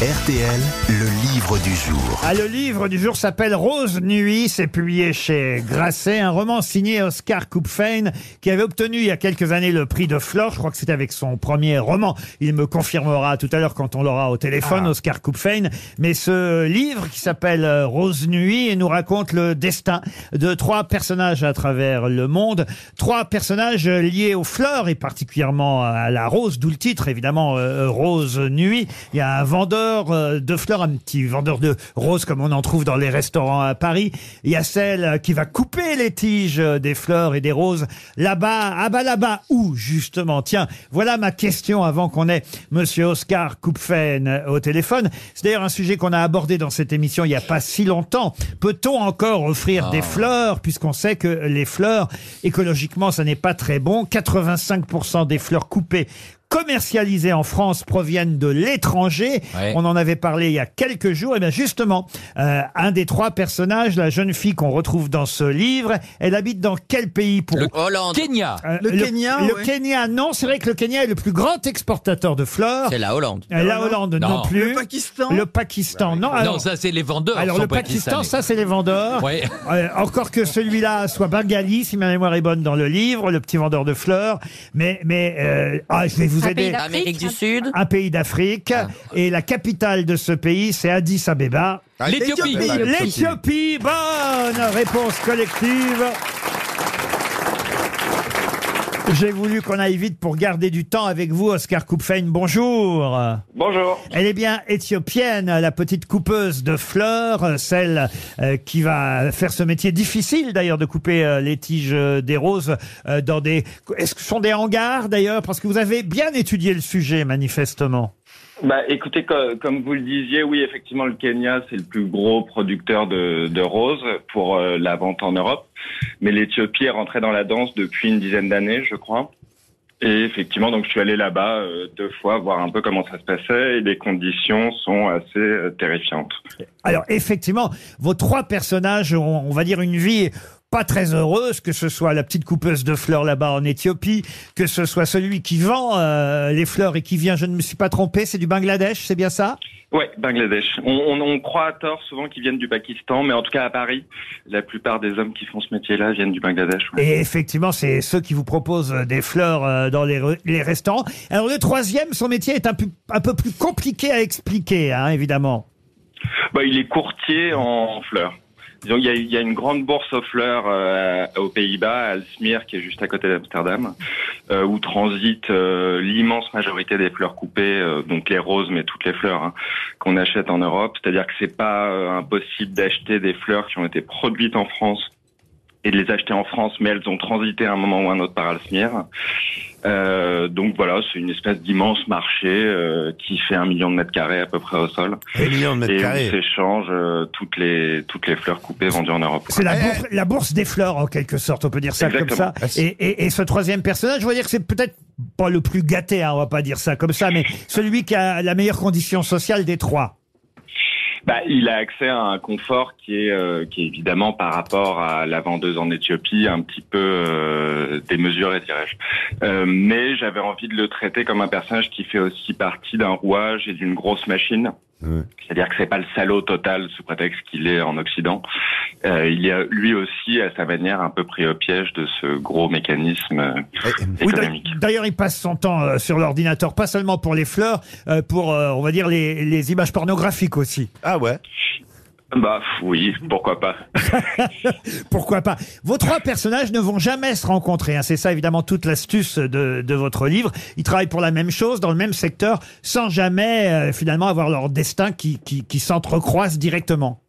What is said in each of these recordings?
RTL, le livre du jour. Ah, le livre du jour s'appelle Rose Nuit, c'est publié chez Grasset, un roman signé Oscar Kupfein qui avait obtenu il y a quelques années le prix de Flore, je crois que c'était avec son premier roman, il me confirmera tout à l'heure quand on l'aura au téléphone, Oscar Kupfein, mais ce livre qui s'appelle Rose Nuit et nous raconte le destin de trois personnages à travers le monde, trois personnages liés aux fleurs et particulièrement à la rose, d'où le titre évidemment euh, Rose Nuit, il y a un vendeur euh, de fleurs, un petit vendeur de roses comme on en trouve dans les restaurants à Paris. Il y a celle euh, qui va couper les tiges euh, des fleurs et des roses là-bas. Ah bah là-bas où justement? Tiens, voilà ma question avant qu'on ait Monsieur Oscar Kupfen au téléphone. C'est d'ailleurs un sujet qu'on a abordé dans cette émission il n'y a pas si longtemps. Peut-on encore offrir des fleurs puisqu'on sait que les fleurs écologiquement ça n'est pas très bon? 85% des fleurs coupées commercialisées en France proviennent de l'étranger. Ouais. On en avait parlé il y a quelques jours. Et bien justement, euh, un des trois personnages, la jeune fille qu'on retrouve dans ce livre, elle habite dans quel pays pour Le Hollande. Kenya. Euh, Le Kenya, Le ouais. Kenya, non. C'est vrai que le Kenya est le plus grand exportateur de fleurs. C'est la Hollande. Euh, La Hollande non, Non. plus. Le Pakistan Le Pakistan, non. Alors, non, ça c'est les vendeurs. alors le Pakistan, ça c'est les vendeurs. Ouais. Euh, encore que celui-là soit bengali, si ma mémoire est bonne dans le livre, le petit vendeur de fleurs. Mais, mais euh, ah, je vais vous Un aider. pays d'Afrique. Amérique du Sud. Un pays d'Afrique. Et la capitale de ce pays, c'est Addis Abeba. L'Éthiopie. L'Éthiopie, bonne réponse collective. J'ai voulu qu'on aille vite pour garder du temps avec vous, Oscar Kupfein. Bonjour. Bonjour. Elle est bien éthiopienne, la petite coupeuse de fleurs, celle euh, qui va faire ce métier difficile d'ailleurs de couper euh, les tiges euh, des roses dans des. Est-ce que ce sont des hangars d'ailleurs? Parce que vous avez bien étudié le sujet manifestement. Bah, écoutez, co- comme vous le disiez, oui, effectivement, le Kenya, c'est le plus gros producteur de, de roses pour euh, la vente en Europe. Mais l'Éthiopie est rentrée dans la danse depuis une dizaine d'années, je crois. Et effectivement, donc je suis allé là-bas euh, deux fois voir un peu comment ça se passait et les conditions sont assez euh, terrifiantes. Alors effectivement, vos trois personnages ont, on va dire, une vie pas très heureuse, que ce soit la petite coupeuse de fleurs là-bas en Éthiopie, que ce soit celui qui vend euh, les fleurs et qui vient, je ne me suis pas trompé, c'est du Bangladesh, c'est bien ça? Ouais, Bangladesh. On, on, on croit à tort souvent qu'ils viennent du Pakistan, mais en tout cas à Paris, la plupart des hommes qui font ce métier-là viennent du Bangladesh. ouais. Et effectivement, c'est ceux qui vous proposent euh, des fleurs euh, dans les, re- les restaurants. Alors le troisième, son métier est un, peu- un peu plus compliqué à expliquer, hein, évidemment. Bah, il est courtier en fleurs. Disons, il y a, une grande bourse aux fleurs euh, aux Pays-Bas, à Alsmeer, qui est juste à côté d'Amsterdam, euh, où transite euh, l'immense majorité des fleurs coupées, donc les roses, mais toutes les fleurs hein, qu'on achète en Europe. C'est-à-dire que c'est pas impossible d'acheter des fleurs qui ont été produites en France et de les acheter en France, mais elles ont transité à un moment ou un autre par Alsmeer. Euh, donc voilà, c'est une espèce d'immense marché euh, qui fait un million de mètres carrés à peu près au sol Un million de mètres et où carrés. s'échangent euh, toutes les toutes les fleurs coupées vendues en Europe. C'est la, bourse, la bourse des fleurs, en quelque sorte, on peut dire ça Exactement. comme ça. Et, et, et ce troisième personnage, je veux dire que c'est peut-être pas le plus gâté, hein, on va pas dire ça comme ça, mais celui qui a la meilleure condition sociale des trois. Bah, il a accès à un confort qui est euh, qui est évidemment par rapport à la vendeuse en Éthiopie un petit peu euh, démesuré, dirais-je. Euh, mais j'avais envie de le traiter comme un personnage qui fait aussi partie d'un rouage et d'une grosse machine. Ouais. C'est-à-dire que c'est pas le salaud total sous prétexte qu'il est en Occident. Euh, il est lui aussi à sa manière un peu pris au piège de ce gros mécanisme euh, Oui, économique. d'a- D'ailleurs, il passe son temps euh, sur l'ordinateur, pas seulement pour les fleurs, euh, pour, euh, on va dire, les, les images pornographiques aussi. Ah ouais Bah oui, pourquoi pas. Pourquoi pas Vos trois personnages ne vont jamais se rencontrer. hein. C'est ça, évidemment, toute l'astuce de, votre livre. Ils travaillent pour la même chose, dans le même secteur, sans jamais, euh, finalement, avoir leur destin qui, qui, qui s'entrecroise directement.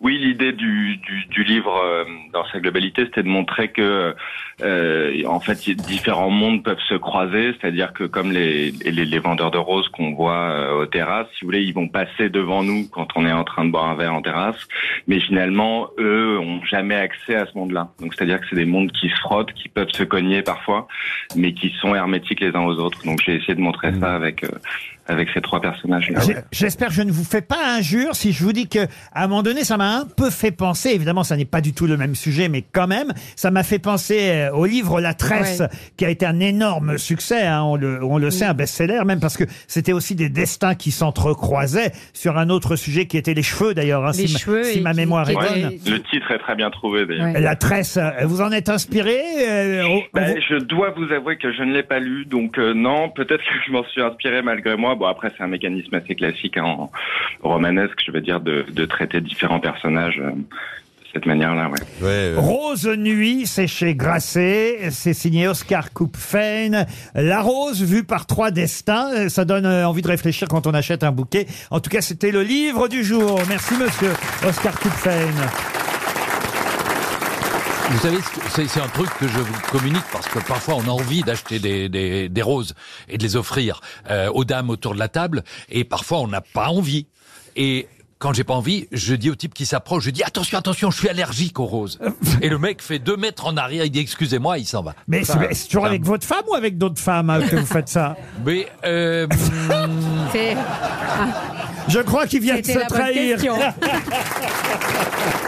Oui, l'idée du, du, du livre euh, dans sa globalité, c'était de montrer que, euh, en fait, différents mondes peuvent se croiser. C'est-à-dire que comme les, les, les vendeurs de roses qu'on voit euh, aux terrasses, si vous voulez, ils vont passer devant nous quand on est en train de boire un verre en terrasse, mais finalement, eux ont jamais accès à ce monde-là. Donc, c'est-à-dire que c'est des mondes qui se frottent, qui peuvent se cogner parfois, mais qui sont hermétiques les uns aux autres. Donc, j'ai essayé de montrer ça avec euh, avec ces trois personnages-là. J'ai- J'espère que je ne vous fais pas injure si je vous dis que, à un moment donné, ça m'a un peu fait penser. Évidemment, ça n'est pas du tout le même sujet, mais quand même, ça m'a fait penser euh, au livre La Tresse, Ouais. qui a été un énorme succès. hein, on le, on le sait, un best-seller, même parce que c'était aussi des destins qui s'entrecroisaient sur un autre sujet qui était les cheveux, d'ailleurs, hein, Les si, ma- cheveux si et ma qui- mémoire qui est bonne. Le titre est très bien trouvé d'ailleurs. Ouais. La Tresse, euh, vous en êtes inspiré euh, au- Ben, vous- je dois vous avouer que je ne l'ai pas lu, donc euh, non, peut-être que je m'en suis inspiré malgré moi. Bon, après, c'est un mécanisme assez classique hein, en romanesque, je veux dire, de, de traiter différents personnages euh, de cette manière-là, ouais. Ouais, euh, Rose Nuit, c'est chez Grasset, c'est signé Oscar Kupfein. La rose vue par trois destins, euh, ça donne euh, envie de réfléchir quand on achète un bouquet. En tout cas, c'était le livre du jour. Merci monsieur Oscar Kupfein. Vous savez, c'est c'est un truc que je vous communique parce que parfois on a envie d'acheter des, des, des roses et de les offrir euh, aux dames autour de la table et parfois on n'a pas envie. Et quand j'ai pas envie, je dis au type qui s'approche, je dis attention, attention, je suis allergique aux roses. et le mec fait deux mètres en arrière, il dit excusez-moi, il s'en va. Mais Enfin, c'est c'est toujours avec votre femme ou avec d'autres femmes hein, que vous faites ça Mais euh, C'est- Je crois qu'il vient de C'était se la bonne trahir. question.